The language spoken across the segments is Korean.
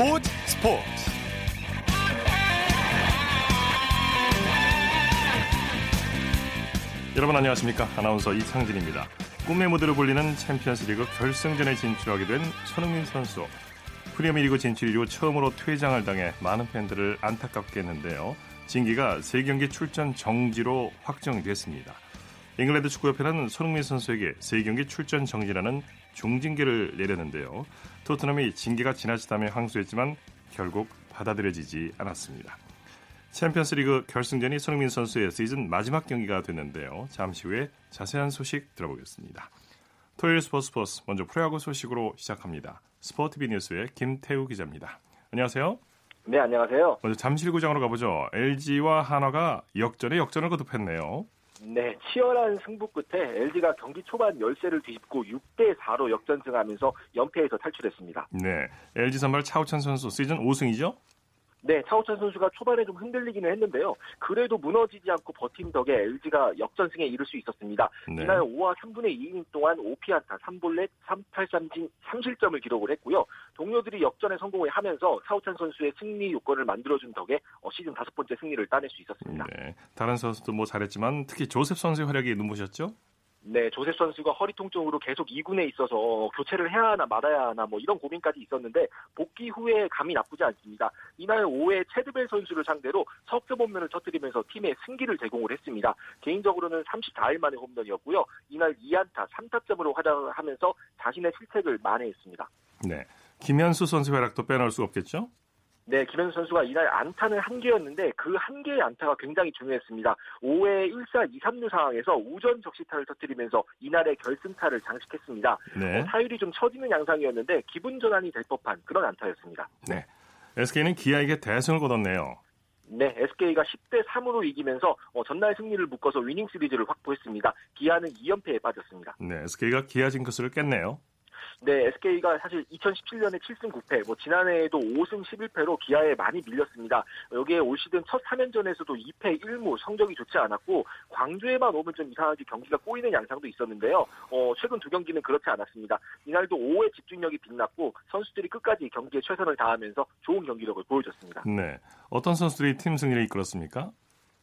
스포츠 스포츠. 여러분 안녕하십니까? 아나운서 이창진입니다. 꿈의 무대로 불리는 챔피언스리그 결승전에 진출하게 된 손흥민 선수. 프리미어리그 진출 이후 처음으로 퇴장을 당해 많은 팬들을 안타깝게 했는데요. 징계가 3경기 출전 정지로 확정됐습니다. 잉글랜드 축구협회는 손흥민 선수에게 3경기 출전 정지라는 중징계를 내렸는데요. 토트넘이 징계가 지나치다며 항소했지만 결국 받아들여지지 않았습니다. 챔피언스리그 결승전이 손흥민 선수의 시즌 마지막 경기가 됐는데요. 잠시 후에 자세한 소식 들어보겠습니다. 토요일 스포츠 스포츠 먼저 프로야구 소식으로 시작합니다. 스포티비 뉴스의 김태우 기자입니다. 안녕하세요. 네, 안녕하세요. 먼저 잠실구장으로 가보죠. LG와 한화가 역전에 역전을 거듭했네요. 네, 치열한 승부 끝에 LG가 경기 초반 열세를 뒤집고 6대 4로 역전승하면서 연패에서 탈출했습니다. 네, LG 선발 차우찬 선수 시즌 5승이죠? 네, 차우찬 선수가 초반에 좀 흔들리기는 했는데요. 그래도 무너지지 않고 버틴 덕에 LG가 역전승에 이를 수 있었습니다. 네. 이날 5와 3분의 2이닝 동안 5피안타, 3볼넷, 3탈삼진 3실점을 기록을 했고요. 동료들이 역전에 성공을 하면서 차우찬 선수의 승리 요건을 만들어준 덕에 어, 시즌 다섯 번째 승리를 따낼 수 있었습니다. 네, 다른 선수도 뭐 잘했지만 특히 조셉 선수의 활약이 눈부셨죠? 네, 조셉 선수가 허리 통증으로 계속 2군에 있어서 교체를 해야 하나 말아야 하나 뭐 이런 고민까지 있었는데 복귀 후에 감이 나쁘지 않습니다. 이날 5회 체드벨 선수를 상대로 석점 홈런을 터뜨리면서 팀에 승기를 제공을 했습니다. 개인적으로는 34일 만에 홈런이었고요. 이날 2안타 3타점으로 활약하면서 자신의 실책을 만회했습니다. 네, 김현수 선수 활약도 빼놓을 수 없겠죠? 네, 김현수 선수가 이날 안타는 한 개였는데 그 한 개의 안타가 굉장히 중요했습니다. 5회 1사 2, 3루 상황에서 우전 적시타를 터뜨리면서 이날의 결승타를 장식했습니다. 네. 어, 타율이 좀 처지는 양상이었는데 기분 전환이 될 법한 그런 안타였습니다. 네. SK는 기아에게 대승을 거뒀네요. 네, SK가 10대 3으로 이기면서 어, 전날 승리를 묶어서 위닝 시리즈를 확보했습니다. 기아는 2연패에 빠졌습니다. 네, SK가 기아 징크스를 깼네요. 네, SK가 사실 2017년에 7승 9패, 뭐 지난해에도 5승 11패로 기아에 많이 밀렸습니다. 여기에 올 시즌 첫 3연전에서도 2패 1무 성적이 좋지 않았고 광주에만 오면 좀 이상하게 경기가 꼬이는 양상도 있었는데요. 어, 최근 두 경기는 그렇지 않았습니다. 이날도 5회 집중력이 빛났고 선수들이 끝까지 경기에 최선을 다하면서 좋은 경기력을 보여줬습니다. 네, 어떤 선수들이 팀 승리를 이끌었습니까?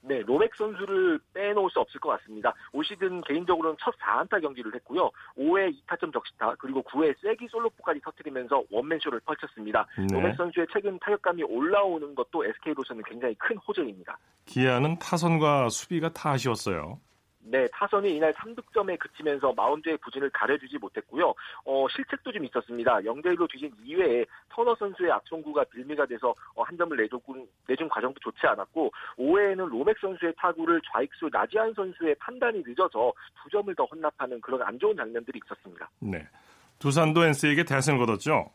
네, 로맥 선수를 빼놓을 수 없을 것 같습니다. 올 시즌 개인적으로는 첫 4안타 경기를 했고요. 5회 2타점 적시타, 그리고 9회 세기 솔로포까지 터트리면서 원맨쇼를 펼쳤습니다. 네. 로맥 선수의 최근 타격감이 올라오는 것도 SK로서는 굉장히 큰 호재입니다. 기아는 타선과 수비가 다 아쉬웠어요. 네, 타선이 이날 3득점에 그치면서 마운드의 부진을 가려주지 못했고요. 어, 실책도 좀 있었습니다. 0대1로 뒤진 2회에 터너 선수의 악송구가 빌미가 돼서 어, 한 점을 내준, 내준 과정도 좋지 않았고 5회에는 로맥 선수의 타구를 좌익수 나지안 선수의 판단이 늦어서 두 점을 더 혼납하는 그런 안 좋은 장면들이 있었습니다. 네. 두산도 NC에게 대승을 거뒀죠.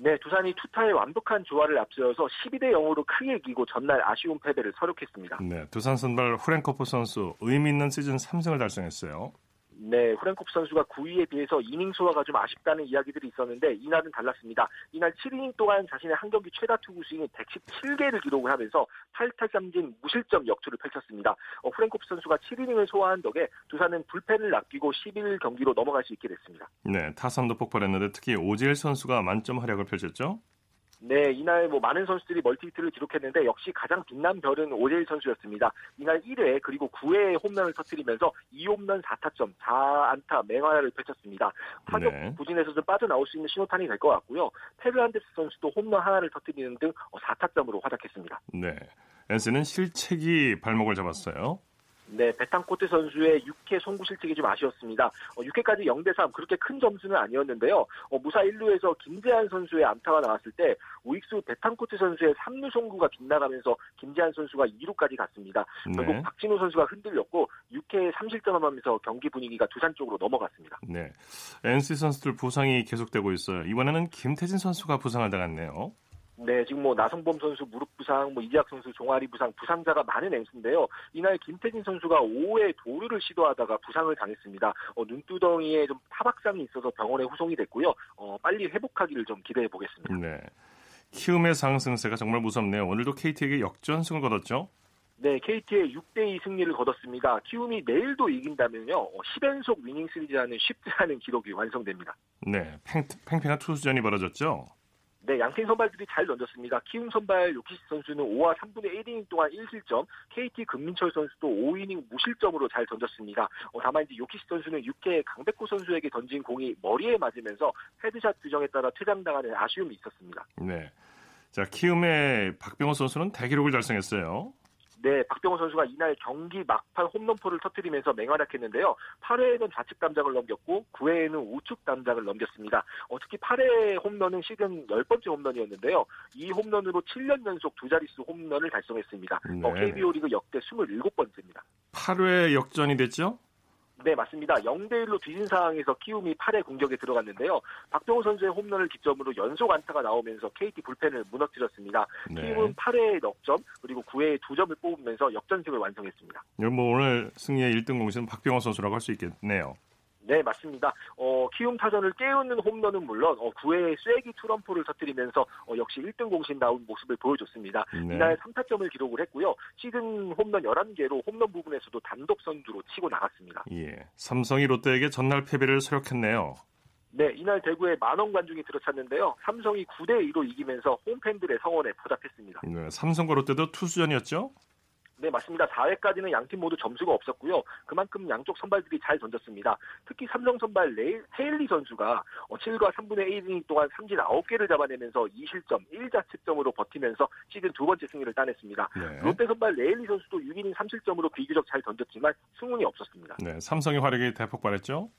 네, 두산이 투타의 완벽한 조화를 앞세워서 12대 0으로 크게 이기고 전날 아쉬운 패배를 서력했습니다. 네, 두산 선발 후렌코프 선수 의미 있는 시즌 3승을 달성했어요. 네, 후렌코프 선수가 9위에 비해서 이닝 소화가 좀 아쉽다는 이야기들이 있었는데 이날은 달랐습니다. 이날 7이닝 동안 자신의 한 경기 최다 투구 수윙이 117개를 기록을 하면서 8탈삼진 무실점 역투를 펼쳤습니다. 어, 후렌코프 선수가 7이닝을 소화한 덕에 두산은 불펜을 낚이고 11 경기로 넘어갈 수 있게 됐습니다. 네, 타선도 폭발했는데 특히 오지일 선수가 만점 활약을 펼쳤죠. 네, 이날 뭐 많은 선수들이 멀티히트를 기록했는데 역시 가장 빛난 별은 오재일 선수였습니다. 이날 1회 그리고 9회에 홈런을 터뜨리면서 2홈런 4타점, 4안타 맹활약을 펼쳤습니다. 타격 네. 부진에서 좀 빠져나올 수 있는 신호탄이 될 것 같고요. 페르난데스 선수도 홈런 하나를 터뜨리는 등 4타점으로 활약했습니다. 네, 엔스는 실책이 발목을 잡았어요. 네, 베탄코트 선수의 6회 송구 실책이 좀 아쉬웠습니다. 어, 6회까지 0대 3 그렇게 큰 점수는 아니었는데요. 어, 무사 1루에서 김재한 선수의 안타가 나왔을 때 우익수 베탄코트 선수의 3루 송구가 빗나가면서 김재한 선수가 2루까지 갔습니다. 결국 네. 박진호 선수가 흔들렸고 6회에 3실점을 하면서 경기 분위기가 두산 쪽으로 넘어갔습니다. 네, NC 선수들 부상이 계속되고 있어요. 이번에는 김태진 선수가 부상을 당했네요. 네, 지금 뭐 나성범 선수 무릎 부상, 뭐 이재학 선수 종아리 부상, 부상자가 많은 엠스인데요. 이날 김태진 선수가 5회 도루를 시도하다가 부상을 당했습니다. 어, 눈두덩이에 좀 타박상이 있어서 병원에 후송이 됐고요. 어, 빨리 회복하기를 좀 기대해 보겠습니다. 네. 키움의 상승세가 정말 무섭네요. 오늘도 KT에게 역전승을 거뒀죠? 네, KT의 6대2 승리를 거뒀습니다. 키움이 내일도 이긴다면요, 10연속 어, 위닝 시리즈라는 쉽지 않은 기록이 완성됩니다. 네, 팽, 팽팽한 투수전이 벌어졌죠? 네, 양팀 선발들이 잘 던졌습니다. 키움 선발 요키시 선수는 5와 3분의 1이닝 동안 1실점, KT 금민철 선수도 5이닝 무실점으로 잘 던졌습니다. 어, 다만 이제 요키시 선수는 6회 강백호 선수에게 던진 공이 머리에 맞으면서 헤드샷 규정에 따라 퇴장당하는 아쉬움이 있었습니다. 네. 자, 키움의 박병호 선수는 대기록을 달성했어요. 네, 박병호 선수가 이날 경기 막판 홈런포를 터뜨리면서 맹활약했는데요. 8회에는 좌측 담장을 넘겼고 9회에는 우측 담장을 넘겼습니다. 어, 특히 8회 홈런은 시즌 10번째 홈런이었는데요. 이 홈런으로 7년 연속 두 자릿수 홈런을 달성했습니다. 네. 어, KBO 리그 역대 27번째입니다. 8회 역전이 됐죠? 네, 맞습니다. 0대1로 뒤진 상황에서 키움이 8회 공격에 들어갔는데요. 박병호 선수의 홈런을 기점으로 연속 안타가 나오면서 KT 불펜을 무너뜨렸습니다. 네. 키움은 8회에 넉점, 그리고 9회에 2점을 뽑으면서 역전승을 완성했습니다. 이건 뭐 오늘 승리의 1등 공신은 박병호 선수라고 할 수 있겠네요. 네, 맞습니다. 어, 키움 타선을 깨우는 홈런은 물론 어, 9회에 쐐기 투런포를 터뜨리면서 어, 역시 1등 공신다운 모습을 보여줬습니다. 네. 이날 3타점을 기록을 했고요. 시즌 홈런 11개로 홈런 부분에서도 단독 선두로 치고 나갔습니다. 예. 삼성이 롯데에게 전날 패배를 서력했네요. 네, 이날 대구에 만원 관중이 들어찼는데요. 삼성이 9대 2로 이기면서 홈팬들의 성원에 보답했습니다. 네, 삼성과 롯데도 투수전이었죠? 네, 맞습니다. 4회까지는 양팀 모두 점수가 없었고요. 그만큼 양쪽 선발들이 잘 던졌습니다. 특히 삼성 선발 레일, 헤일리 선수가 7과 3분의 1이닝 동안 삼진 9개를 잡아내면서 2실점, 1자책점으로 버티면서 시즌 두 번째 승리를 따냈습니다. 네. 롯데 선발 레일리 선수도 6이닝 3실점으로 비교적 잘 던졌지만 승운이 없었습니다. 네, 삼성의 활약이 대폭발했죠?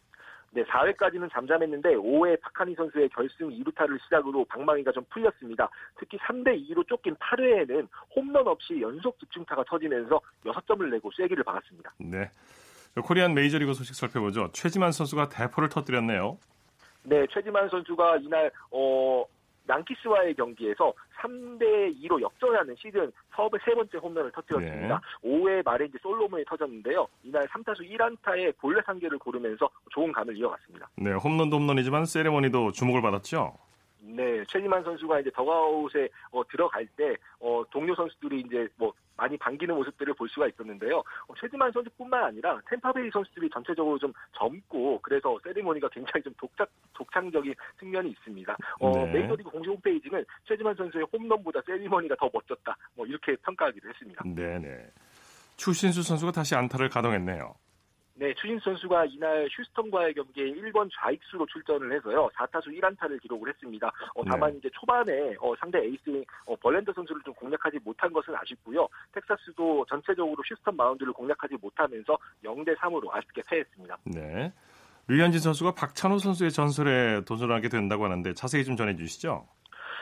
네, 4회까지는 잠잠했는데 5회 박한이 선수의 결승 2루타를 시작으로 방망이가 좀 풀렸습니다. 특히 3대 2로 쫓긴 8회에는 홈런 없이 연속 집중타가 터지면서 6점을 내고 쐐기를 박았습니다. 네. 코리안 메이저리그 소식 살펴보죠. 최지만 선수가 대포를 터뜨렸네요. 네, 최지만 선수가 이날 어 양키스와의 경기에서 3대 2로 역전하는 시즌 서브의 세 번째 홈런을 터뜨렸습니다. 5회 말에 이제 솔로몬이 터졌는데요. 이날 3타수 1안타에 볼넷 한 개를 고르면서 좋은 감을 이어갔습니다. 네, 홈런도 홈런이지만 세레머니도 주목을 받았죠? 네, 최지만 선수가 이제 더그아웃에 어, 들어갈 때 어, 동료 선수들이 이제 뭐 많이 반기는 모습들을 볼 수가 있었는데요. 어, 최지만 선수뿐만 아니라 탬파베이 선수들이 전체적으로 좀 젊고 그래서 세리머니가 굉장히 좀 독자, 독창적인 측면이 있습니다. 어, 네. 메이저리그 공식 홈페이지는 최지만 선수의 홈런보다 세리머니가 더 멋졌다. 뭐 이렇게 평가하기도 했습니다. 네네. 추신수 선수가 다시 안타를 가동했네요. 네, 추신수 선수가 이날 휴스턴과의 경기에 1번 좌익수로 출전을 해서요. 4타수 1안타를 기록을 했습니다. 어, 다만 네. 이제 초반에 어, 상대 에이스인 어, 벌랜더 선수를 좀 공략하지 못한 것은 아쉽고요. 텍사스도 전체적으로 휴스턴 마운드를 공략하지 못하면서 0대 3으로 아쉽게 패했습니다. 네. 류현진 선수가 박찬호 선수의 전설에 도전하게 된다고 하는데 자세히 좀 전해 주시죠.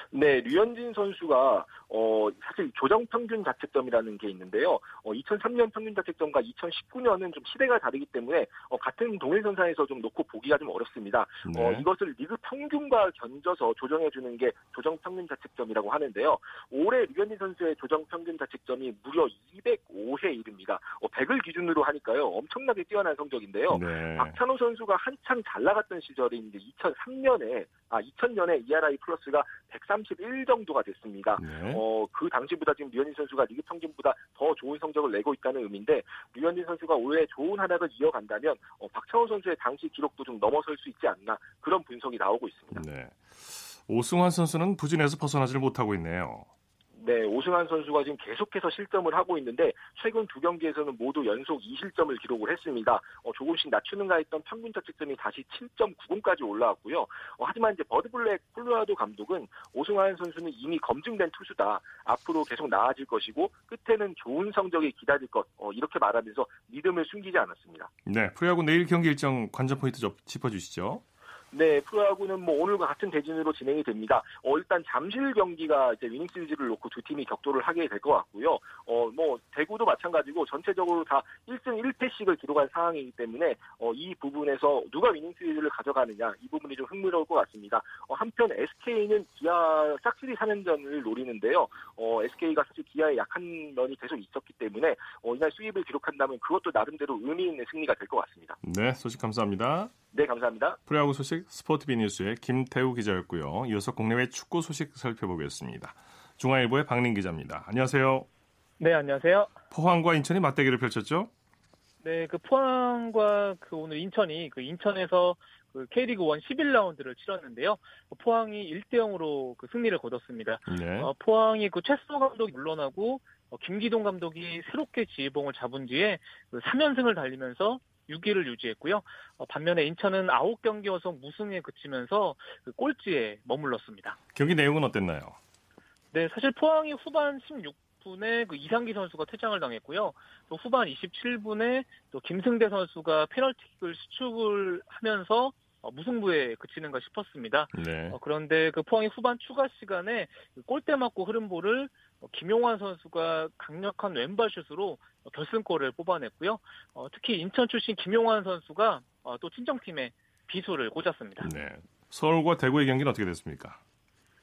네, 류현진 선수가 어 사실 조정 평균 자책점이라는 게 있는데요. 어 2003년 평균 자책점과 2019년은 좀 시대가 다르기 때문에 어 같은 동일선상에서 좀 놓고 보기가 좀 어렵습니다. 네. 어 이것을 리그 평균과 견져서 조정해 주는 게 조정 평균 자책점이라고 하는데요. 올해 류현진 선수의 조정 평균 자책점이 무려 205에 이릅니다. 어 100을 기준으로 하니까요. 엄청나게 뛰어난 성적인데요. 네. 박찬호 선수가 한창 잘 나갔던 시절인 이제 2003년에 아 2000년에 ERI 플러스가 131 정도가 됐습니다. 네. 어 그 당시보다 지금 류현진 선수가 리그 평균보다 더 좋은 성적을 내고 있다는 의미인데 류현진 선수가 올해 좋은 활약을 이어간다면 어, 박찬호 선수의 당시 기록도 좀 넘어설 수 있지 않나 그런 분석이 나오고 있습니다. 네. 오승환 선수는 부진에서 벗어나질 못하고 있네요. 네, 오승환 선수가 지금 계속해서 실점을 하고 있는데 최근 두 경기에서는 모두 연속 2실점을 기록을 했습니다. 어, 조금씩 낮추는가 했던 평균 자책점이 다시 7.90까지 올라왔고요. 어, 하지만 이제 버드블랙 콜로라도 감독은 오승환 선수는 이미 검증된 투수다. 앞으로 계속 나아질 것이고 끝에는 좋은 성적이 기다릴 것 어, 이렇게 말하면서 믿음을 숨기지 않았습니다. 네. 프로야구 내일 경기 일정 관전 포인트 좀 짚어주시죠. 네, 프로야구는 뭐 오늘과 같은 대진으로 진행이 됩니다. 어, 일단 잠실 경기가 이제 위닝 시리즈를 놓고 두 팀이 격돌을 하게 될 것 같고요. 어, 뭐 대구도 마찬가지고 전체적으로 다 1승 1패씩을 기록한 상황이기 때문에 어, 이 부분에서 누가 위닝 시리즈를 가져가느냐 이 부분이 좀 흥미로울 것 같습니다. 어, 한편 SK는 기아 싹쓸이 3연전을 노리는데요. 어, SK가 사실 기아에 약한 면이 계속 있었기 때문에 어, 이날 수입을 기록한다면 그것도 나름대로 의미 있는 승리가 될 것 같습니다. 네. 소식 감사합니다. 네, 감사합니다. 프로야구 소식 스포티비 뉴스의 김태우 기자였고요. 이어서 국내외 축구 소식 살펴보겠습니다. 중앙일보의 박린 기자입니다. 안녕하세요. 네, 안녕하세요. 포항과 인천이 맞대결을 펼쳤죠? 네, 그 포항과 그 오늘 인천이 그 인천에서 그그 K리그 1 11라운드를 치렀는데요. 포항이 1대 0으로 그 승리를 거뒀습니다. 네. 어, 포항이 그 최수호 감독이 물러나고 어, 김기동 감독이 새롭게 지휘봉을 잡은 뒤에 그 3연승을 달리면서 6위를 유지했고요. 어, 반면에 인천은 9경기 연속 무승에 그치면서 그 꼴찌에 머물렀습니다. 경기 내용은 어땠나요? 네, 사실 포항이 후반 16 분에 그 이상기 선수가 퇴장을 당했고요. 또 후반 27분에 또 김승대 선수가 페널티킥을 수축을 하면서 어, 무승부에 그치는가 싶었습니다. 네. 어, 그런데 그 포항이 후반 추가 시간에 그 골대 맞고 흐른 볼을 어, 김용환 선수가 강력한 왼발 슛으로 어, 결승골을 뽑아냈고요. 어, 특히 인천 출신 김용환 선수가 어, 또 친정팀에 비수를 꽂았습니다. 네. 서울과 대구의 경기는 어떻게 됐습니까?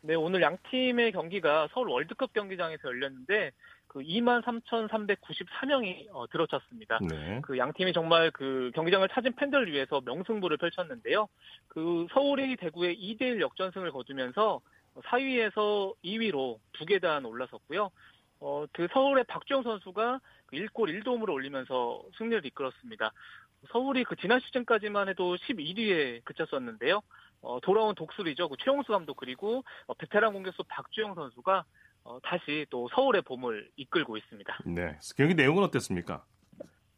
네, 오늘 양 팀의 경기가 서울 월드컵 경기장에서 열렸는데 그 23,394명이 어, 들어찼습니다. 네. 그양 팀이 정말 그 경기장을 찾은 팬들을 위해서 명승부를 펼쳤는데요. 그 서울이 대구의 2대 1 역전승을 거두면서 4위에서 2위로 두 계단 올라섰고요. 어, 그 서울의 박주영 선수가 1골 1도움으로 올리면서 승리를 이끌었습니다. 서울이 그 지난 시즌까지만 해도 11위에 그쳤었는데요. 어, 돌아온 독수리죠. 그 최용수 감독 그리고 어, 베테랑 공격수 박주영 선수가 어, 다시 또 서울의 봄을 이끌고 있습니다. 네. 경기 내용은 어땠습니까?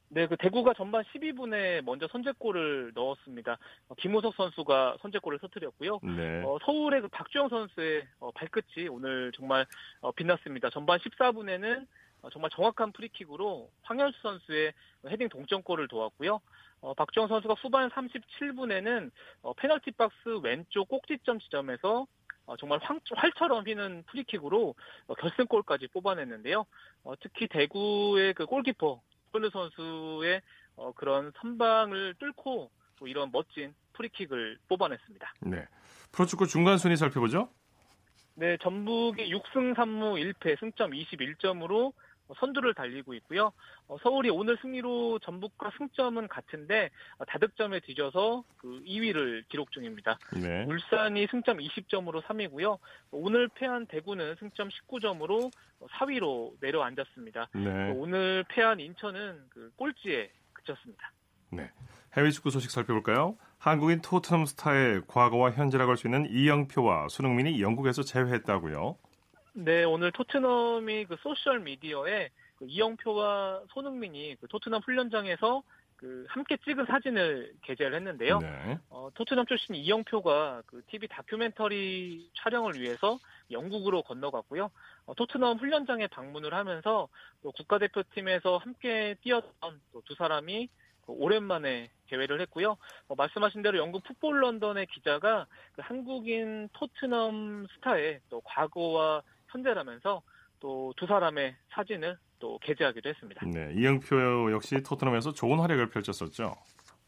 네, 그 대구가 전반 12분에 먼저 선제골을 넣었습니다. 어, 김우석 선수가 선제골을 터뜨렸고요. 네. 어, 서울의 그 박주영 선수의 어, 발끝이 오늘 정말 어, 빛났습니다. 전반 14분에는 어, 정말 정확한 프리킥으로 황현수 선수의 헤딩 동점골을 도왔고요. 어, 박주영 선수가 후반 37분에는 어, 페널티 박스 왼쪽 꼭지점 지점에서 어, 정말 황, 활처럼 휘는 프리킥으로 어, 결승골까지 뽑아냈는데요. 어, 특히 대구의 그 골키퍼 폴르 선수의 어, 그런 선방을 뚫고 또 이런 멋진 프리킥을 뽑아냈습니다. 네. 프로축구 중간 순위 살펴보죠. 네, 전북이 6승 3무 1패 승점 21점으로 선두를 달리고 있고요. 어, 서울이 오늘 승리로 전북과 승점은 같은데 어, 다득점에 뒤져서 그 2위를 기록 중입니다. 네. 울산이 승점 20점으로 3위고요. 오늘 패한 대구는 승점 19점으로 4위로 내려앉았습니다. 네. 오늘 패한 인천은 그 꼴찌에 그쳤습니다. 네. 해외 축구 소식 살펴볼까요? 한국인 토트넘 스타의 과거와 현재라고 할 수 있는 이영표와 손흥민이 영국에서 재회했다고요. 네, 오늘 토트넘이 그 소셜 미디어에 그 이영표와 손흥민이 그 토트넘 훈련장에서 그 함께 찍은 사진을 게재를 했는데요. 네. 어, 토트넘 출신 이영표가 그 TV 다큐멘터리 촬영을 위해서 영국으로 건너갔고요. 어, 토트넘 훈련장에 방문을 하면서 또 국가대표팀에서 함께 뛰었던 또 두 사람이 그 오랜만에 재회를 했고요. 어, 말씀하신 대로 영국 풋볼 런던의 기자가 그 한국인 토트넘 스타의 또 과거와 현재라면서 또 두 사람의 사진을 또 게재하기도 했습니다. 네. 이영표 역시 토트넘에서 좋은 활약을 펼쳤었죠.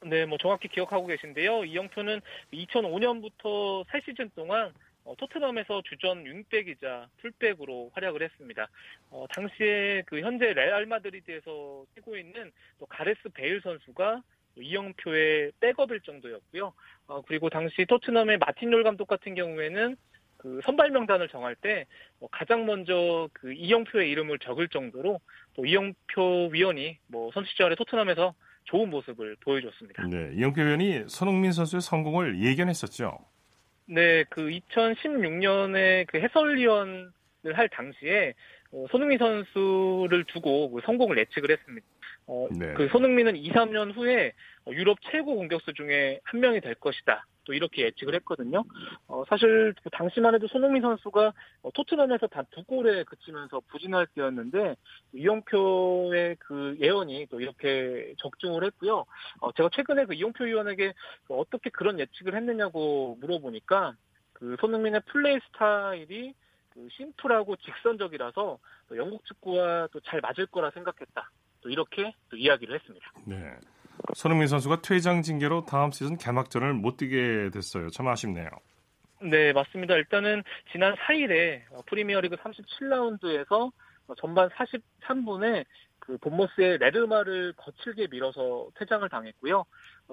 네, 뭐 정확히 기억하고 계신데요. 이영표는 2005년부터 3시즌 동안 어, 토트넘에서 주전 윙백이자 풀백으로 활약을 했습니다. 어, 당시에 그 현재 레알 마드리드에서 뛰고 있는 또 가레스 베일 선수가 이영표의 백업일 정도였고요. 어, 그리고 당시 토트넘의 마틴 롤 감독 같은 경우에는 그 선발 명단을 정할 때 어, 가장 먼저 그 이영표의 이름을 적을 정도로 또 이영표 위원이 뭐 선수 시절에 토트넘에서 좋은 모습을 보여줬습니다. 네. 이영표 위원이 손흥민 선수의 성공을 예견했었죠. 네, 그 2016년에 그 해설위원을 할 당시에 어, 손흥민 선수를 두고 그 성공을 예측을 했습니다. 어, 네. 그 손흥민은 2, 3년 후에 어, 유럽 최고 공격수 중에 한 명이 될 것이다. 또 이렇게 예측을 했거든요. 어, 사실 그 당시만 해도 손흥민 선수가 어, 토트넘에서 단 두 골에 그치면서 부진할 때였는데 이용표의 그 예언이 또 이렇게 적중을 했고요. 어, 제가 최근에 그 이용표 위원에게 그 어떻게 그런 예측을 했느냐고 물어보니까 그 손흥민의 플레이 스타일이 그 심플하고 직선적이라서 또 영국 축구와 또 잘 맞을 거라 생각했다. 또 이렇게 또 이야기를 했습니다. 네. 손흥민 선수가 퇴장 징계로 다음 시즌 개막전을 못 뛰게 됐어요. 참 아쉽네요. 네, 맞습니다. 일단은 지난 4일에 프리미어리그 37라운드에서 전반 43분에 그 본머스의 레르마를 거칠게 밀어서 퇴장을 당했고요.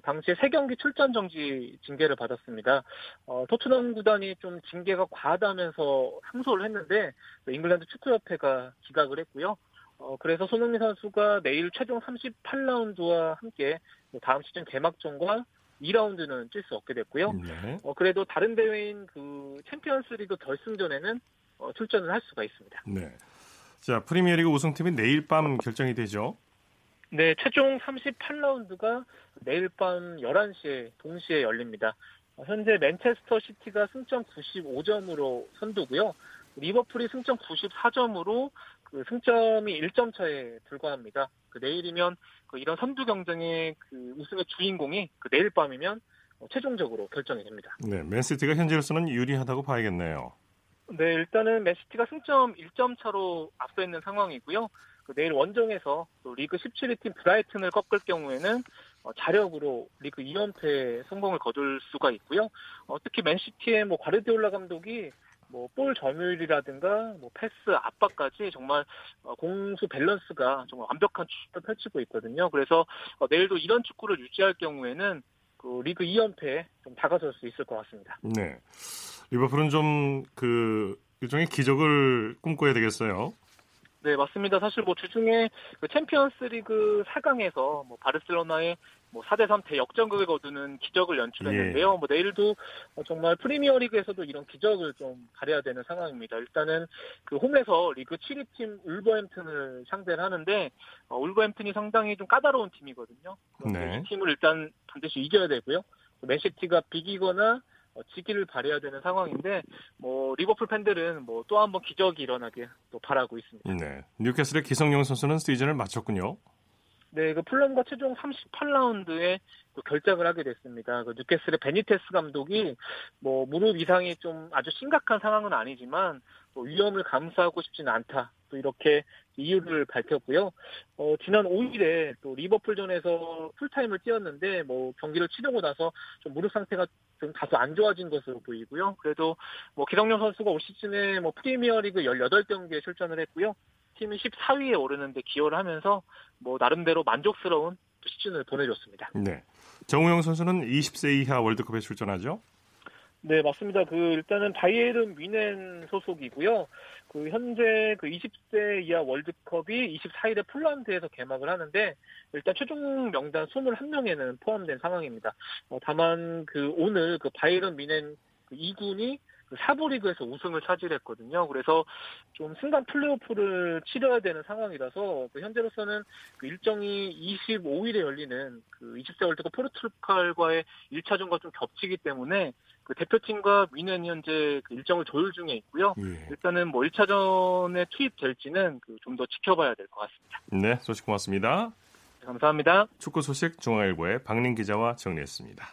당시에 3경기 출전 정지 징계를 받았습니다. 어, 토트넘 구단이 좀 징계가 과하다면서 항소를 했는데 잉글랜드 축구협회가 기각을 했고요. 어, 그래서 손흥민 선수가 내일 최종 38라운드와 함께 다음 시즌 개막전과 2라운드는 뛸 수 없게 됐고요. 네. 어, 그래도 다른 대회인 그 챔피언스리그 결승전에는 어, 출전을 할 수가 있습니다. 네. 자, 프리미어리그 우승팀이 내일 밤 결정이 되죠. 네, 최종 38라운드가 내일 밤 11시에 동시에 열립니다. 어, 현재 맨체스터 시티가 승점 95점으로 선두고요. 리버풀이 승점 94점으로 그 승점이 1점 차에 불과합니다. 그 내일이면 그 이런 선두 경쟁의 그 우승의 주인공이 그 내일 밤이면 어, 최종적으로 결정이 됩니다. 네, 맨시티가 현재로서는 유리하다고 봐야겠네요. 네, 일단은 맨시티가 승점 1점 차로 앞서 있는 상황이고요. 그 내일 원정에서 또 리그 17위 팀 브라이튼을 꺾을 경우에는 어, 자력으로 리그 2연패 성공을 거둘 수가 있고요. 어, 특히 맨시티의 뭐 과르디올라 감독이 뭐 볼 점유율이라든가 뭐 패스 압박까지 정말 어, 공수 밸런스가 정말 완벽한 축구를 펼치고 있거든요. 그래서 어, 내일도 이런 축구를 유지할 경우에는 그 리그 2연패에 좀 다가설 수 있을 것 같습니다. 네. 리버풀은 좀 그 일종의 기적을 꿈꿔야 되겠어요. 네, 맞습니다. 사실 뭐 주중에 그 챔피언스 리그 4강에서 뭐 바르셀로나의 뭐 4대 3 대역전극을 거두는 기적을 연출했는데요. 예. 뭐 내일도 정말 프리미어 리그에서도 이런 기적을 좀 발휘해야 되는 상황입니다. 일단은 그 홈에서 리그 7위 팀 울버햄튼을 상대를 하는데 어, 울버햄튼이 상당히 좀 까다로운 팀이거든요. 네. 이 팀을 일단 반드시 이겨야 되고요. 맨시티가 비기거나 어, 지기를 바래야 되는 상황인데 뭐 리버풀 팬들은 뭐 또 한번 기적이 일어나길 또 바라고 있습니다. 네. 뉴캐슬의 기성용 선수는 시즌을 마쳤군요. 네, 그 풀럼과 최종 38라운드에 또 결장을 하게 됐습니다. 그 뉴캐슬의 베니테스 감독이 뭐 무릎 이상이 좀 아주 심각한 상황은 아니지만 또 위험을 감수하고 싶지는 않다. 또 이렇게 이유를 밝혔고요. 어, 지난 5일에 또 리버풀전에서 풀타임을 뛰었는데 뭐 경기를 치르고 나서 좀 무릎 상태가 좀 다소 안 좋아진 것으로 보이고요. 그래도 뭐 기성용 선수가 올 시즌에 뭐 프리미어리그 18경기에 출전을 했고요. 팀이 14위에 오르는데 기여를 하면서 뭐 나름대로 만족스러운 시즌을 보내줬습니다. 네. 정우영 선수는 20세 이하 월드컵에 출전하죠? 네, 맞습니다. 그 일단은 바이에른 뮌헨 소속이고요. 그 현재 그 20세 이하 월드컵이 24일에 폴란드에서 개막을 하는데 일단 최종 명단 21명에는 포함된 상황입니다. 어, 다만 그 오늘 그 바이에른 뮌헨 그 2군이 그 사부 리그에서 우승을 차지했거든요. 그래서 좀 순간 플레이오프를 치러야 되는 상황이라서 그 현재로서는 그 일정이 25일에 열리는 그 20세 월드컵 포르투갈과의 1차전과 좀 겹치기 때문에 그 대표팀과 미넨 현재 그 일정을 조율 중에 있고요. 예. 일단은 뭐 1차전에 투입될지는 그 좀 더 지켜봐야 될 것 같습니다. 네, 소식 고맙습니다. 네, 감사합니다. 축구 소식 중앙일보의 박린 기자와 정리했습니다.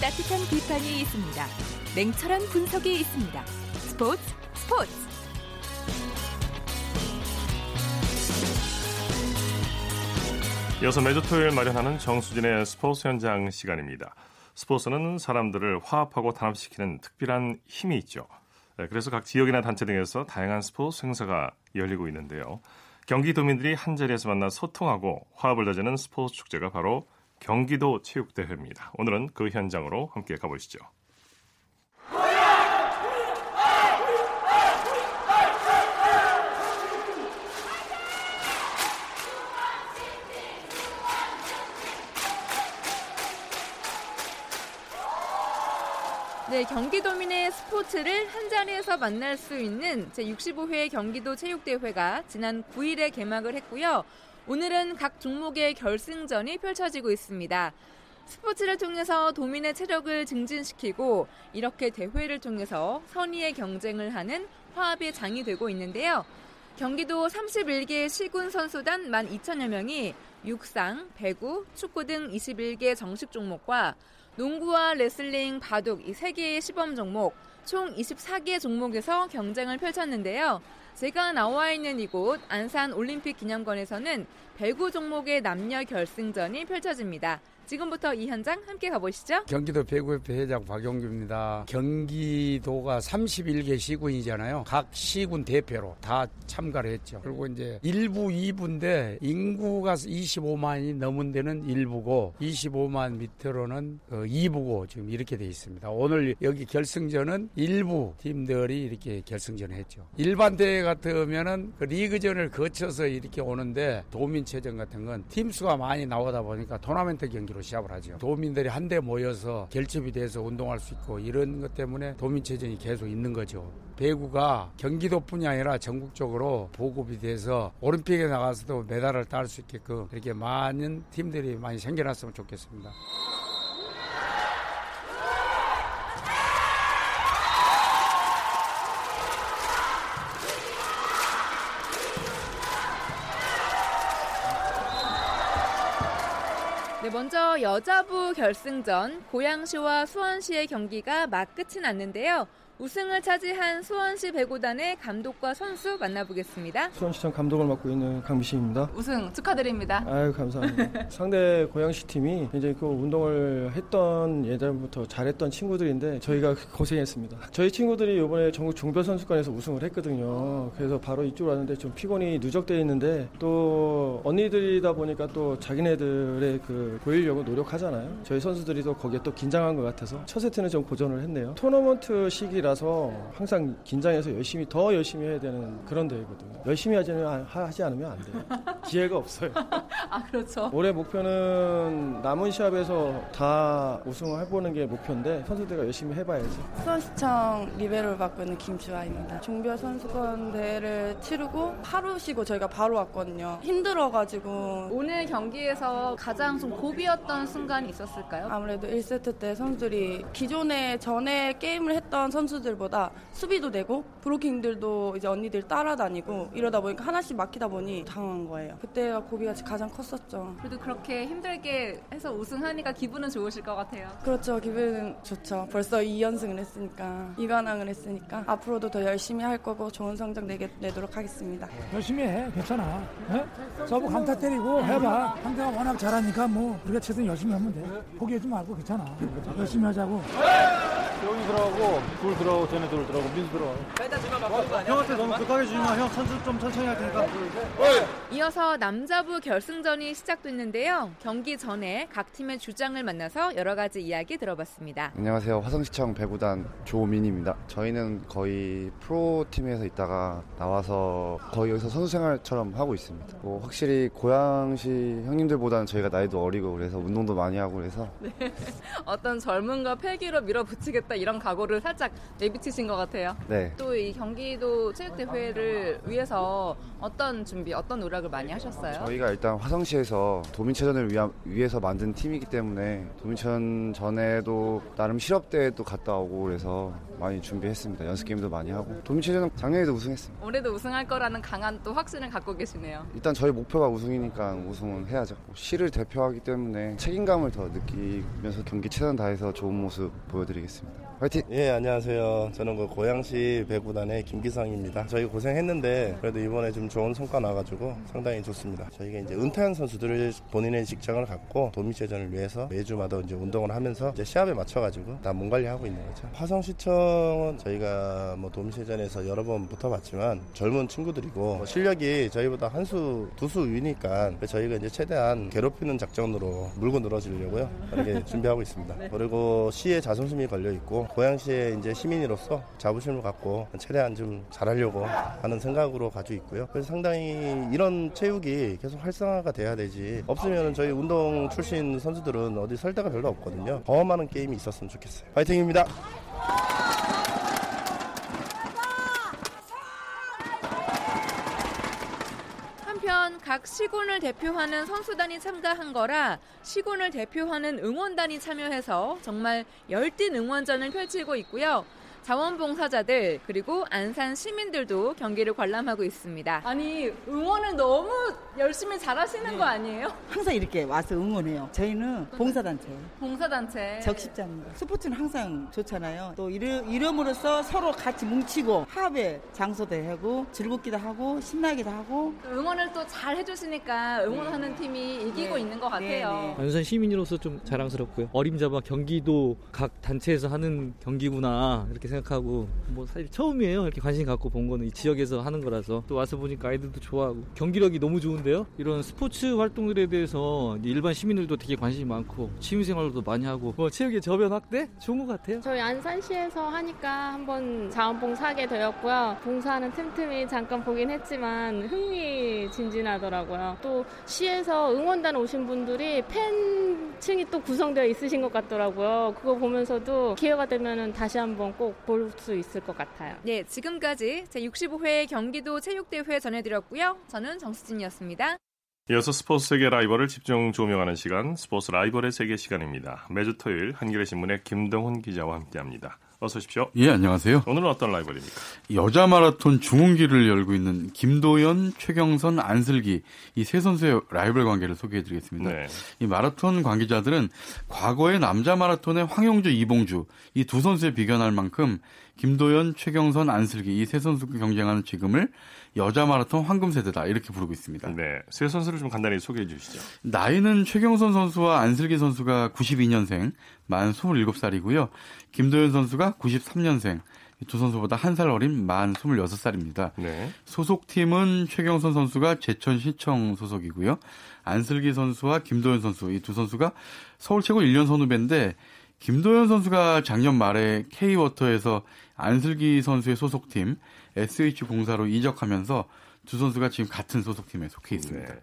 따뜻한 비판이 있습니다. 냉철한 분석이 있습니다. 스포츠 스포츠. 이어서 매주 토요일 마련하는 정수진의 스포츠 현장 시간입니다. 스포츠는 사람들을 화합하고 단합시키는 특별한 힘이 있죠. 네, 그래서 각 지역이나 단체 등에서 다양한 스포츠 행사가 열리고 있는데요. 경기도민들이 한자리에서 만나 소통하고 화합을 다지는 스포츠 축제가 바로 경기도 체육대회입니다. 오늘은 그 현장으로 함께 가보시죠. 네, 경기도민의 스포츠를 한 자리에서 만날 수 있는 제65회 경기도 체육대회가 지난 9일에 개막을 했고요. 오늘은 각 종목의 결승전이 펼쳐지고 있습니다. 스포츠를 통해서 도민의 체력을 증진시키고 이렇게 대회를 통해서 선의의 경쟁을 하는 화합의 장이 되고 있는데요. 경기도 31개 시군 선수단 12,000여 명이 육상, 배구, 축구 등 21개 정식 종목과 농구와 레슬링, 바둑 이 3개의 시범 종목, 총 24개 종목에서 경쟁을 펼쳤는데요. 제가 나와 있는 이곳 안산 올림픽 기념관에서는 배구 종목의 남녀 결승전이 펼쳐집니다. 지금부터 이 현장 함께 가보시죠. 경기도 배구협회 회장 박용규입니다. 경기도가 31개 시군이잖아요. 각 시군 대표로 다 참가를 했죠. 그리고 이제 1부, 2부인데 인구가 25만이 넘은 데는 1부고 25만 밑으로는 2부고 어, 지금 이렇게 돼 있습니다. 오늘 여기 결승전은 1부 팀들이 이렇게 결승전을 했죠. 일반 대회 같으면은 그 리그전을 거쳐서 이렇게 오는데 도민체전 같은 건 팀수가 많이 나오다 보니까 토너멘트 경기로 시합을 하죠. 도민들이 한데 모여서 결집이 돼서 운동할 수 있고 이런 것 때문에 도민체전이 계속 있는 거죠. 배구가 경기도뿐이 아니라 전국적으로 보급이 돼서 올림픽에 나가서도 메달을 딸 수 있게끔 이렇게 많은 팀들이 많이 생겨났으면 좋겠습니다. 네, 먼저 여자부 결승전 고양시와 수원시의 경기가 막 끝이 났는데요. 우승을 차지한 수원시 배구단의 감독과 선수 만나보겠습니다. 수원시청 감독을 맡고 있는 강미식입니다. 우승 축하드립니다. 아유 감사합니다. 상대 고양시 팀이 이제 그 운동을 했던 예전부터 잘했던 친구들인데 저희가 고생했습니다. 저희 친구들이 이번에 전국 종별 선수권에서 우승을 했거든요. 그래서 바로 이쪽으로 왔는데 좀 피곤이 누적돼 있는데 또 언니들이다 보니까 또 자기네들의 그 보이려고 노력하잖아요. 저희 선수들이 또 거기에 또 긴장한 것 같아서 첫 세트는 좀 고전을 했네요. 토너먼트 시기라 대회라서 항상 긴장해서 열심히 더 열심히 해야 되는 그런 대회거든요. 열심히 하지 않으면, 하지 않으면 안 돼요. 기회가 없어요. 아 그렇죠. 올해 목표는 남은 시합에서 다 우승을 해보는 게 목표인데 선수들과 열심히 해봐야지. 수원시청 리베로를 맡고 있는 김주아입니다. 종별 선수권 대회를 치르고 하루 쉬고 저희가 바로 왔거든요. 힘들어가지고 오늘 경기에서 가장 좀 고비였던 순간이 있었을까요? 아무래도 1세트 때 선수들이 기존에 전에 게임을 했던 선수 들보다 수비도 되고 브로킹들도 이제 언니들 따라다니고 이러다 보니까 하나씩 막히다 보니 당한 거예요. 그때가 고비가 가장 컸었죠. 그래도 그렇게 힘들게 해서 우승하니까 기분은 좋으실 것 같아요. 그렇죠. 기분은 좋죠. 벌써 2연승을 했으니까 2관왕을 했으니까 앞으로도 더 열심히 할 거고 좋은 성적 내게, 내도록 하겠습니다. 열심히 해. 괜찮아. 네? 서브 강타 때리고 해봐. 상대가 워낙 잘하니까 뭐 우리가 최선 열심히 하면 돼. 포기하지 말고 괜찮아. 열심히 하자고. 여기 들어가고 둘 들어 가고 쟤네 둘 들어가고 민수 들어가. 일단 주면 아니야? 형한테 너무 급하게 주지 마. 형 천천 좀 천천히 할 테니까. 이어서 남자부 결승전이 시작됐는데요. 경기 전에 각 팀의 주장을 만나서 여러 가지 이야기 들어봤습니다. 안녕하세요. 화성시청 배구단 조민입니다. 저희는 거의 프로 팀에서 있다가 나와서 거의 여기서 선수 생활처럼 하고 있습니다. 뭐 확실히 고양시 형님들보다는 저희가 나이도 어리고 그래서 운동도 많이 하고 그래서 네. 어떤 젊음과 패기로 밀어붙이겠다 이런 각오를 살짝 내비치신 것 같아요. 네. 또 이 경기도 체육대회를 위해서 어떤 준비, 어떤 노력을 많이 하셨어요? 저희가 일단 화성시에서 도민체전을 위하, 위해서 만든 팀이기 때문에 도민체전 전에도 나름 실업대회도 갔다 오고 그래서 많이 준비했습니다. 연습 게임도 많이 하고 도민체전은 작년에도 우승했습니다. 올해도 우승할 거라는 강한 또 확신을 갖고 계시네요. 일단 저희 목표가 우승이니까 우승은 해야죠. 시를 대표하기 때문에 책임감을 더 느끼면서 경기 최선 다해서 좋은 모습 보여드리겠습니다. 화이팅! 예, 안녕하세요. 저는 그 고양시 배구단의 김기상입니다. 저희 고생했는데 그래도 이번에 좀 좋은 성과 나가지고 상당히 좋습니다. 저희가 이제 은퇴한 선수들을 본인의 직장을 갖고 도민체전을 위해서 매주마다 이제 운동을 하면서 이제 시합에 맞춰가지고 다 몸 관리하고 있는 거죠. 화성시청은 저희가 뭐 도민체전에서 여러 번 붙어봤지만 젊은 친구들이고 뭐 실력이 저희보다 한 수, 두 수 위니까 저희가 이제 최대한 괴롭히는 작전으로 물고 늘어지려고요. 이렇게 준비하고 있습니다. 그리고 시의 자존심이 걸려 있고 고양시의 이제 시민으로서 자부심을 갖고 최대한 좀 잘하려고 하는 생각으로 가지고 있고요. 그래서 상당히 이런 체육이 계속 활성화가 돼야 되지. 없으면 저희 운동 출신 선수들은 어디 설 데가 별로 없거든요. 더 많은 게임이 있었으면 좋겠어요. 파이팅입니다. 한편 각 시군을 대표하는 선수단이 참가한 거라 시군을 대표하는 응원단이 참여해서 정말 열띤 응원전을 펼치고 있고요. 자원봉사자들 그리고 안산 시민들도 경기를 관람하고 있습니다. 아니 응원을 너무 열심히 잘하시는 네. 거 아니에요? 항상 이렇게 와서 응원해요. 저희는 봉사단체. 봉사단체. 적십자입니다. 스포츠는 항상 좋잖아요. 또 이름, 이름으로써 서로 같이 뭉치고 합의 장소도 하고 즐겁기도 하고 신나기도 하고 응원을 또 잘 해주시니까 응원하는 네. 팀이 이기고 네. 있는 것 같아요. 네, 네. 안산 시민으로서 좀 자랑스럽고요. 어림잡아 경기도 각 단체에서 하는 경기구나 이렇게 생각 하고 뭐 사실 처음이에요. 이렇게 관심 갖고 본 거는 이 지역에서 하는 거라서 또 와서 보니까 아이들도 좋아하고 경기력이 너무 좋은데요. 이런 스포츠 활동들에 대해서 일반 시민들도 되게 관심이 많고 취미생활도 많이 하고 뭐 체육의 저변 확대 좋은 것 같아요. 저희 안산시에서 하니까 한번 자원봉사 하게 되었고요. 봉사하는 틈틈이 잠깐 보긴 했지만 흥미진진하더라고요. 또 시에서 응원단 오신 분들이 팬층이 또 구성되어 있으신 것 같더라고요. 그거 보면서도 기회가 되면 다시 한번 꼭볼 수 있을 것 같아요. 네, 지금까지 제65회 경기도 체육대회 전해드렸고요. 저는 정수진이었습니다. 이어서 스포츠 세계 라이벌을 집중 조명하는 시간, 스포츠 라이벌의 세계 시간입니다. 매주 토요일 한겨레 신문의 김동훈 기자와 함께합니다. 어서 오십시오. 예, 안녕하세요. 오늘은 어떤 라이벌입니까? 여자 마라톤 중흥기를 열고 있는 김도연, 최경선, 안슬기 이 세 선수의 라이벌 관계를 소개해 드리겠습니다. 네. 이 마라톤 관계자들은 과거의 남자 마라톤의 황용주, 이봉주 이 두 선수에 비견할 만큼 김도연, 최경선, 안슬기 이 세 선수가 경쟁하는 지금을 여자 마라톤 황금 세대다 이렇게 부르고 있습니다. 네, 세 선수를 좀 간단히 소개해 주시죠. 나이는 최경선 선수와 안슬기 선수가 92년생, 만 27살이고요. 김도현 선수가 93년생, 두 선수보다 한 살 어린 만 26살입니다. 네. 소속팀은 최경선 선수가 제천시청 소속이고요. 안슬기 선수와 김도현 선수 이 두 선수가 서울 최고 1년 선후배인데 김도현 선수가 작년 말에 K워터에서 안슬기 선수의 소속팀 SH공사로 이적하면서 두 선수가 지금 같은 소속팀에 속해 있습니다. 네.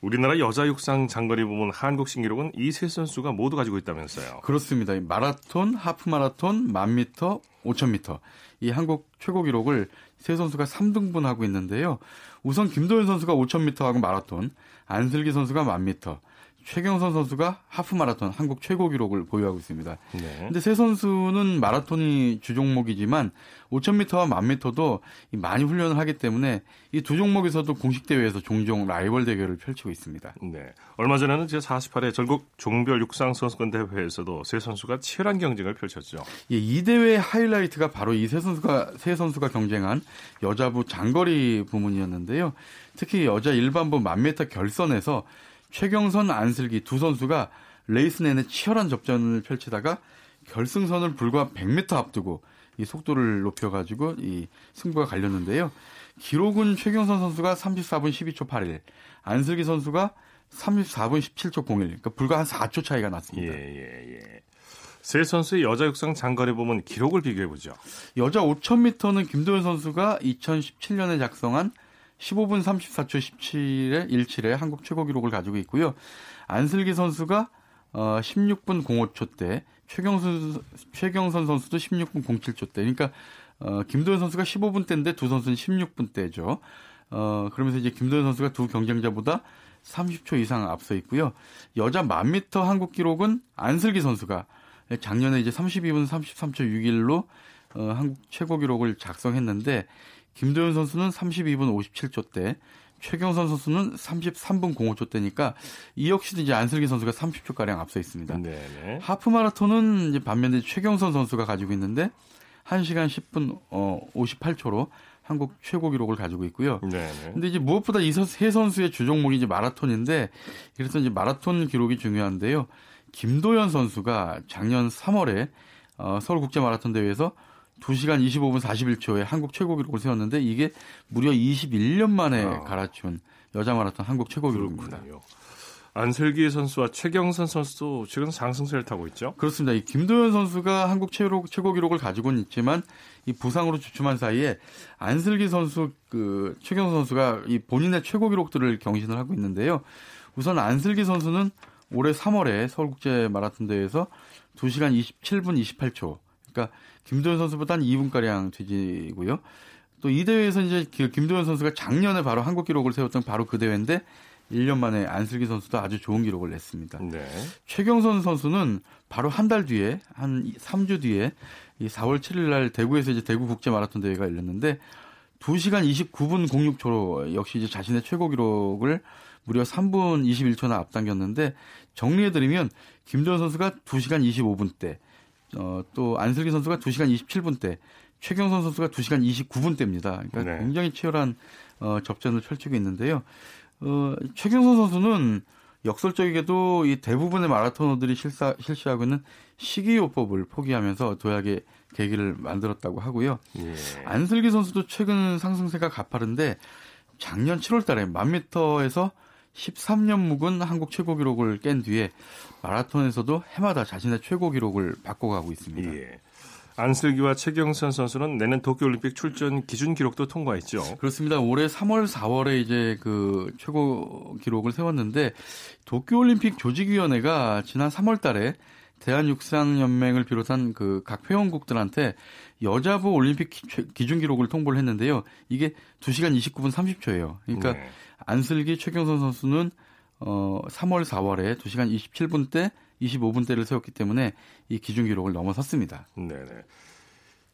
우리나라 여자 육상 장거리 부문 한국 신기록은 이 세 선수가 모두 가지고 있다면서요. 그렇습니다. 마라톤, 하프 마라톤, 만 미터, 5천 미터. 이 한국 최고 기록을 세 선수가 3등분하고 있는데요. 우선 김도현 선수가 5천 미터하고 마라톤, 안슬기 선수가 만 미터, 최경선 선수가 하프 마라톤 한국 최고 기록을 보유하고 있습니다. 네. 근데 세 선수는 마라톤이 주 종목이지만 5,000m와 1,000m도 많이 훈련을 하기 때문에 이 두 종목에서도 공식 대회에서 종종 라이벌 대결을 펼치고 있습니다. 네. 얼마 전에는 제 48회 전국 종별 육상 선수권 대회에서도 세 선수가 치열한 경쟁을 펼쳤죠. 예, 이 대회의 하이라이트가 바로 이 세 선수가 세 선수가 경쟁한 여자부 장거리 부문이었는데요. 특히 여자 일반부 1000m 결선에서 최경선, 안슬기 두 선수가 레이스 내내 치열한 접전을 펼치다가 결승선을 불과 100m 앞두고 이 속도를 높여가지고 이 승부가 갈렸는데요. 기록은 최경선 선수가 34분 12초 81, 안슬기 선수가 34분 17초 01, 그러니까 불과 한 4초 차이가 났습니다. 예, 예, 예. 세 선수의 여자 육상 장거리 보면 기록을 비교해 보죠. 여자 5000m는 김도현 선수가 2017년에 작성한 15분 34초 17에 17의 한국 최고 기록을 가지고 있고요. 안슬기 선수가 어 16분 05초 때 최경선 최경선 선수도 16분 07초 때. 그러니까 어 김도현 선수가 15분 때인데 두 선수는 16분 때죠. 어 그러면서 이제 김도현 선수가 두 경쟁자보다 30초 이상 앞서 있고요. 여자 1000m 한국 기록은 안슬기 선수가 작년에 이제 32분 33초 6일로 어 한국 최고 기록을 작성했는데 김도현 선수는 32분 57초 때, 최경선 선수는 33분 05초 때니까 이 역시도 이제 안슬기 선수가 30초 가량 앞서 있습니다. 네네. 하프 마라톤은 이제 반면에 최경선 선수가 가지고 있는데 1시간 10분 어 58초로 한국 최고 기록을 가지고 있고요. 네네. 근데 이제 무엇보다 이 세 선수의 주 종목이 이제 마라톤인데 그래서 이제 마라톤 기록이 중요한데요. 김도현 선수가 작년 3월에 어 서울 국제 마라톤 대회에서 2시간 25분 41초에 한국 최고 기록을 세웠는데 이게 무려 21년 만에 아. 갈아치운 여자 마라톤 한국 최고 기록입니다. 안슬기 선수와 최경선 선수도 지금 상승세를 타고 있죠. 그렇습니다. 이 김도현 선수가 한국 최고, 최고 기록을 가지고는 있지만 이 부상으로 주춤한 사이에 안슬기 선수 그 최경선 선수가 이 본인의 최고 기록들을 경신을 하고 있는데요. 우선 안슬기 선수는 올해 3월에 서울국제 마라톤 대회에서 2시간 27분 28초. 그러니까 김도현 선수보다 한 2분가량 뒤지고요. 또 이 대회에서 이제 그 김도현 선수가 작년에 바로 한국 기록을 세웠던 바로 그 대회인데 1년 만에 안슬기 선수도 아주 좋은 기록을 냈습니다. 네. 최경선 선수는 바로 한 달 뒤에 한 3주 뒤에 이 4월 7일 날 대구에서 이제 대구 국제 마라톤 대회가 열렸는데 2시간 29분 06초로 역시 이제 자신의 최고 기록을 무려 3분 21초나 앞당겼는데 정리해드리면 김도현 선수가 2시간 25분 대, 어, 또 안슬기 선수가 2시간 27분대, 최경선 선수가 2시간 29분대입니다. 그러니까 네. 굉장히 치열한 어, 접전을 펼치고 있는데요. 어, 최경선 선수는 역설적이게도 이 대부분의 마라토너들이 실사, 실시하고 있는 식이요법을 포기하면서 도약의 계기를 만들었다고 하고요. 예. 안슬기 선수도 최근 상승세가 가파른데 작년 7월 달에 만미터에서 13년 묵은 한국 최고 기록을 깬 뒤에 마라톤에서도 해마다 자신의 최고 기록을 바꿔가고 있습니다. 예. 안슬기와 최경선 선수는 내년 도쿄올림픽 출전 기준 기록도 통과했죠. 그렇습니다. 올해 3월, 4월에 이제 그 최고 기록을 세웠는데 도쿄올림픽 조직위원회가 지난 3월 달에 대한육상연맹을 비롯한 그 각 회원국들한테 여자부 올림픽 기- 기준 기록을 통보를 했는데요. 이게 2시간 29분 30초예요. 그러니까 네. 안슬기 최경선 선수는 어 3월 4월에 2시간 27분 대 25분 대를 세웠기 때문에 이 기준 기록을 넘어섰습니다. 네 네.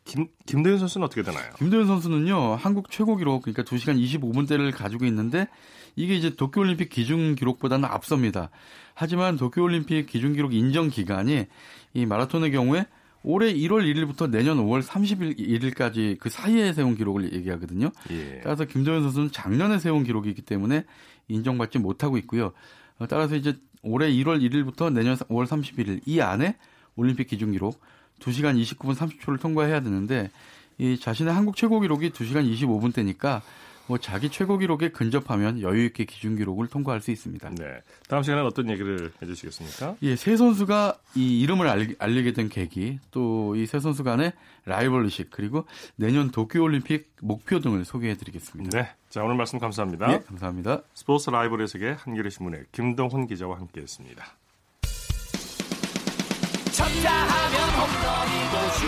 김 김도현 선수는 어떻게 되나요? 김도현 선수는요, 한국 최고 기록, 그러니까 2시간 25분대를 가지고 있는데, 이게 이제 도쿄올림픽 기준 기록보다는 앞섭니다. 하지만 도쿄올림픽 기준 기록 인정 기간이 이 마라톤의 경우에 올해 1월 1일부터 내년 5월 31일까지 그 사이에 세운 기록을 얘기하거든요. 예. 따라서 김도현 선수는 작년에 세운 기록이기 때문에 인정받지 못하고 있고요. 어, 따라서 이제 올해 1월 1일부터 내년 5월 31일 이 안에 올림픽 기준 기록 2시간 29분 30초를 통과해야 되는데 이 자신의 한국 최고 기록이 2시간 25분대니까 뭐 자기 최고 기록에 근접하면 여유 있게 기준 기록을 통과할 수 있습니다. 네. 다음 시간에 어떤 얘기를 해주시겠습니까? 예, 세 선수가 이 이름을 알리, 알리게 된 계기, 또 이 세 선수 간의 라이벌리식, 그리고 내년 도쿄올림픽 목표 등을 소개해드리겠습니다. 네. 자 오늘 말씀 감사합니다. 예, 감사합니다. 스포츠 라이벌의 세계 한겨레 신문의 김동훈 기자와 함께했습니다. 쳤다 하면 홈런이고 슛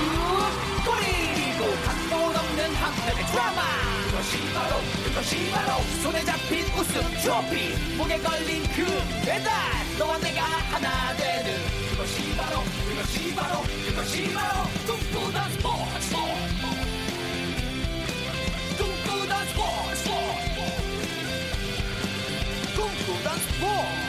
골이고 각본 없는 한편의 드라마 그것이 바로 그것이 바로 손에 잡힌 우승 트로피. 목에 걸린 그 배달 너와 내가 하나 되는. 그것이 바로 그것이 바로 그것이 바로 꿈꾸던 스포츠 꿈꾸던 스포츠. 꿈꾸던 스포츠.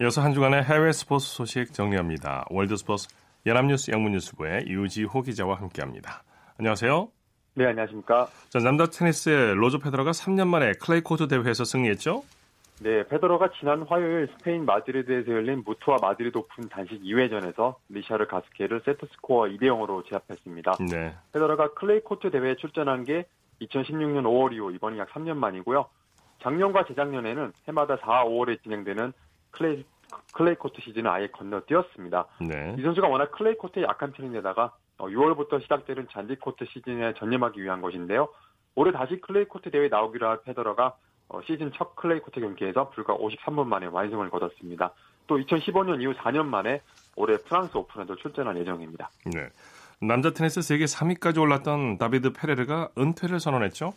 이어서 한 주간의 해외 스포츠 소식 정리합니다. 월드 스포츠 연합뉴스 영문뉴스부의 유지호 기자와 함께합니다. 안녕하세요. 네, 안녕하십니까. 자, 남자 테니스의 로저 페더러가 3년 만에 클레이 코트 대회에서 승리했죠? 네, 페더러가 지난 화요일 스페인 마드리드에서 열린 무투아 마드리드 오픈 단식 2회전에서 리샤르 가스케를 세트 스코어 2대 0으로 제압했습니다. 네. 페더러가 클레이 코트 대회에 출전한 게 2016년 5월 이후 이번이 약 3년 만이고요. 작년과 재작년에는 해마다 4, 5월에 진행되는 클레이, 클레이 코트 시즌을 아예 건너뛰었습니다. 네. 이 선수가 워낙 클레이 코트에 약한 편인데다가 6월부터 시작되는 잔디 코트 시즌에 전념하기 위한 것인데요. 올해 다시 클레이 코트 대회에 나오기로 한 페더러가 어, 시즌 첫 클레이 코트 경기에서 불과 53분 만에 완승을 거뒀습니다. 또 2015년 이후 4년 만에 올해 프랑스 오픈에도 출전할 예정입니다. 네. 남자 테니스 세계 3위까지 올랐던 다비드 페레르가 은퇴를 선언했죠?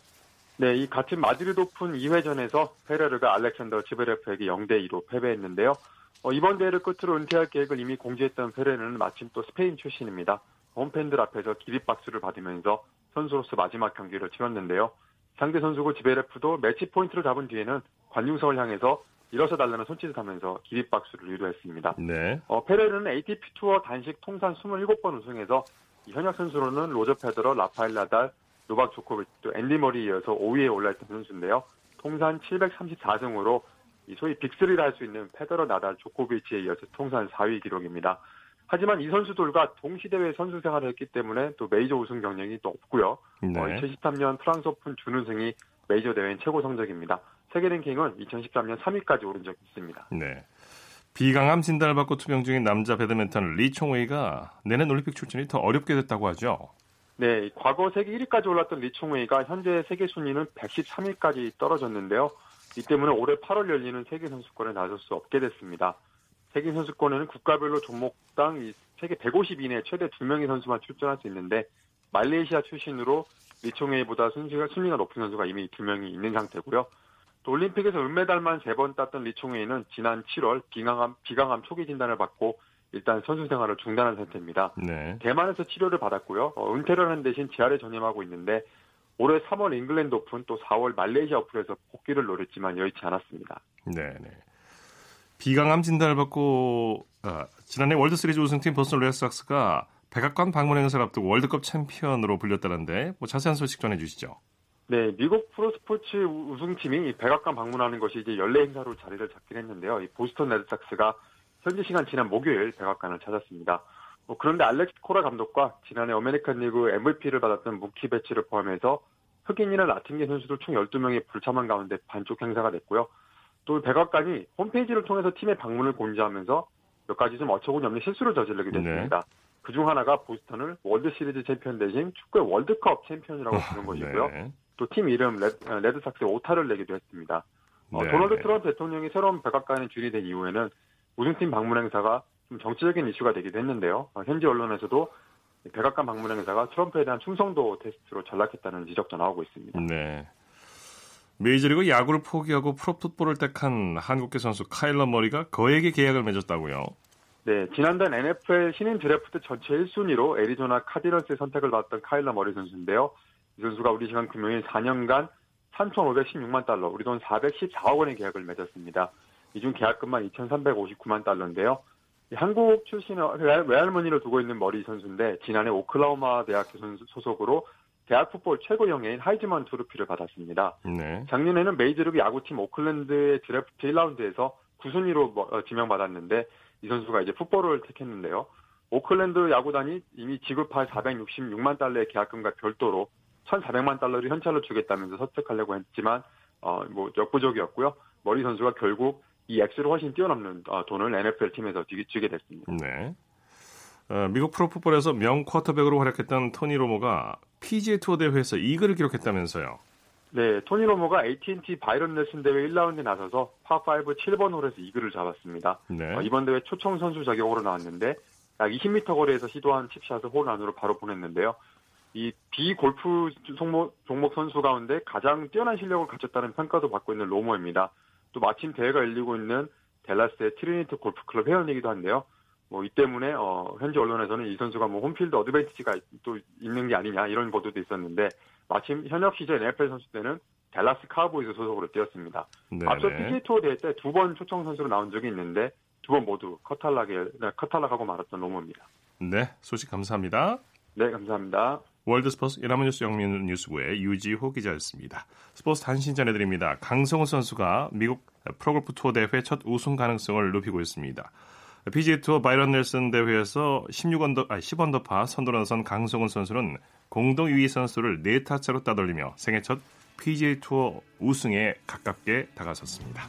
네, 이 같은 마드리드 오픈 2회전에서 페레르가 알렉산더 즈베레프에게 0대 2로 패배했는데요. 어, 이번 대회를 끝으로 은퇴할 계획을 이미 공지했던 페레르는 마침 또 스페인 출신입니다. 홈팬들 앞에서 기립박수를 받으면서 선수로서 마지막 경기를 치렀는데요. 상대 선수고 즈베레프도 매치 포인트를 잡은 뒤에는 관중석을 향해서 일어서 달라는 손짓을 하면서 기립박수를 유도했습니다. 네. 어, 페레르는 ATP 투어 단식 통산 27번 우승해서 이 현역 선수로는 로저 페더러, 라파엘 나달, 노박 조코비치, 또 앤디 머리에 이어서 5위에 올라있던 선수인데요. 통산 734승으로 이 소위 빅3라 할 수 있는 페더러, 나달, 조코비치에 이어서 통산 4위 기록입니다. 하지만 이 선수들과 동시대에 선수 생활을 했기 때문에 또 메이저 우승 경력이 또 없고요. 네. 어, 2013년 프랑스 오픈 준우승이 메이저 대회 최고 성적입니다. 세계 랭킹은 2013년 3위까지 오른 적이 있습니다. 네. 비강암 진단을 받고 투병 중인 남자 배드민턴 리총웨이가 내년 올림픽 출전이 더 어렵게 됐다고 하죠. 네, 과거 세계 1위까지 올랐던 리총웨이가 현재 세계 순위는 113위까지 떨어졌는데요. 이 때문에 올해 8월 열리는 세계 선수권에 나설 수 없게 됐습니다. 세계 선수권에는 국가별로 종목당 이 세계 150위 이내 최대 2명의 선수만 출전할 수 있는데 말레이시아 출신으로 리총웨이보다 순위가, 순위가 높은 선수가 이미 두 명이 있는 상태고요. 또 올림픽에서 은메달만 세번 땄던 리총웨이는 지난 7월 비강암, 비강암 초기 진단을 받고 일단 선수 생활을 중단한 상태입니다. 네. 대만에서 치료를 받았고요. 어, 은퇴를 하는 대신 재활에 전념하고 있는데 올해 3월 잉글랜드 오픈 또 4월 말레이시아 오픈에서 복귀를 노렸지만 여의치 않았습니다. 네, 네. 비강암 진단을 받고 아, 지난해 월드 시리즈 우승팀 보스턴 레드삭스가 백악관 방문 행사를 앞두고 월드컵 챔피언으로 불렸다는데 뭐 자세한 소식 전해 주시죠. 네, 미국 프로스포츠 우승팀이 백악관 방문하는 것이 이제 연례 행사로 자리를 잡긴 했는데요. 이 보스턴 레드삭스가 현지 시간 지난 목요일 백악관을 찾았습니다. 뭐 그런데 알렉스 코라 감독과 지난해 아메리칸 리그 MVP를 받았던 무키 베츠를 포함해서 흑인이나 라틴계 선수들 총 12명이 불참한 가운데 반쪽 행사가 됐고요. 또 백악관이 홈페이지를 통해서 팀의 방문을 공지하면서 몇 가지 좀 어처구니 없는 실수를 저지르게 됐습니다. 네. 그중 하나가 보스턴을 월드 시리즈 챔피언 대신 축구의 월드컵 챔피언이라고 부른 것이고요. 네. 또 팀 이름 레드, 어, 레드삭스에 오타를 내기도 했습니다. 어, 네, 도널드 네. 트럼프 대통령이 새로운 백악관의 주인이 된 이후에는 우승팀 방문 행사가 좀 정치적인 이슈가 되기도 했는데요. 어, 현지 언론에서도 백악관 방문 행사가 트럼프에 대한 충성도 테스트로 전락했다는 지적도 나오고 있습니다. 네. 메이저리그 야구를 포기하고 프로풋볼을 택한 한국계 선수 카일러 머리가 거액의 계약을 맺었다고요. 네, 지난달 NFL 신인 드래프트 전체 1순위로 애리조나 카디널스의 선택을 받았던 카일러 머리 선수인데요. 이 선수가 우리 시간 금요일 4년간 3,516만 달러, 우리 돈 414억 원의 계약을 맺었습니다. 이 중 계약금만 2,359만 달러인데요. 이 한국 출신의 외- 외할머니를 두고 있는 머리 선수인데 지난해 오클라호마 대학교 선수 소속으로 대학 풋볼 최고 영예인 하이즈먼 트로피를 받았습니다. 네. 작년에는 메이저리그 야구팀 오클랜드의 드래프트 1라운드에서 9순위로 뭐, 지명받았는데 이 선수가 이제 풋볼을 택했는데요. 오클랜드 야구단이 이미 지급할 466만 달러의 계약금과 별도로 1,400만 달러를 현찰로 주겠다면서 설득하려고 했지만 어, 뭐 역부족이었고요. 머리 선수가 결국 이 액수를 훨씬 뛰어넘는 어, 돈을 NFL 팀에서 주게 됐습니다. 네. 어, 미국 프로풋볼에서 명 쿼터백으로 활약했던 토니 로모가 PGA 투어 대회에서 이글을 기록했다면서요. 네, 토니 로모가 AT&T 바이런 넬슨 대회 1라운드에 나서서 파5 7번 홀에서 이글을 잡았습니다. 네. 어, 이번 대회 초청 선수 자격으로 나왔는데 약 20m 거리에서 시도한 칩샷을 홀 안으로 바로 보냈는데요. 이 비골프 종목, 종목 선수 가운데 가장 뛰어난 실력을 갖췄다는 평가도 받고 있는 로모입니다. 또 마침 대회가 열리고 있는 댈러스의 트리니티 골프클럽 회원이기도 한데요. 뭐 이 때문에 어, 현지 언론에서는 이 선수가 뭐 홈필드 어드밴티지가 또 있는 게 아니냐 이런 보도도 있었는데 마침 현역 시절 NFL 선수 때는 댈러스 카우보이즈 소속으로 뛰었습니다. 네, 앞서 네. PGA 투어 대회 때 두 번 초청 선수로 나온 적이 있는데 두 번 모두 컷탈락에 네, 컷탈락하고 말았던 로모입니다. 네, 소식 감사합니다. 네, 감사합니다. 월드스포츠 연합뉴스 영문 뉴스부의 유지호 기자였습니다. 스포츠 단신 전해드립니다. 강성훈 선수가 미국 프로골프 투어 대회 첫 우승 가능성을 높이고 있습니다. PGA 투어 바이런 넬슨 대회에서 16언더, 아, 10언더파 선두로 나선 강성훈 선수는 공동 2위 선수를 4타차로 따돌리며 생애 첫 PGA 투어 우승에 가깝게 다가섰습니다.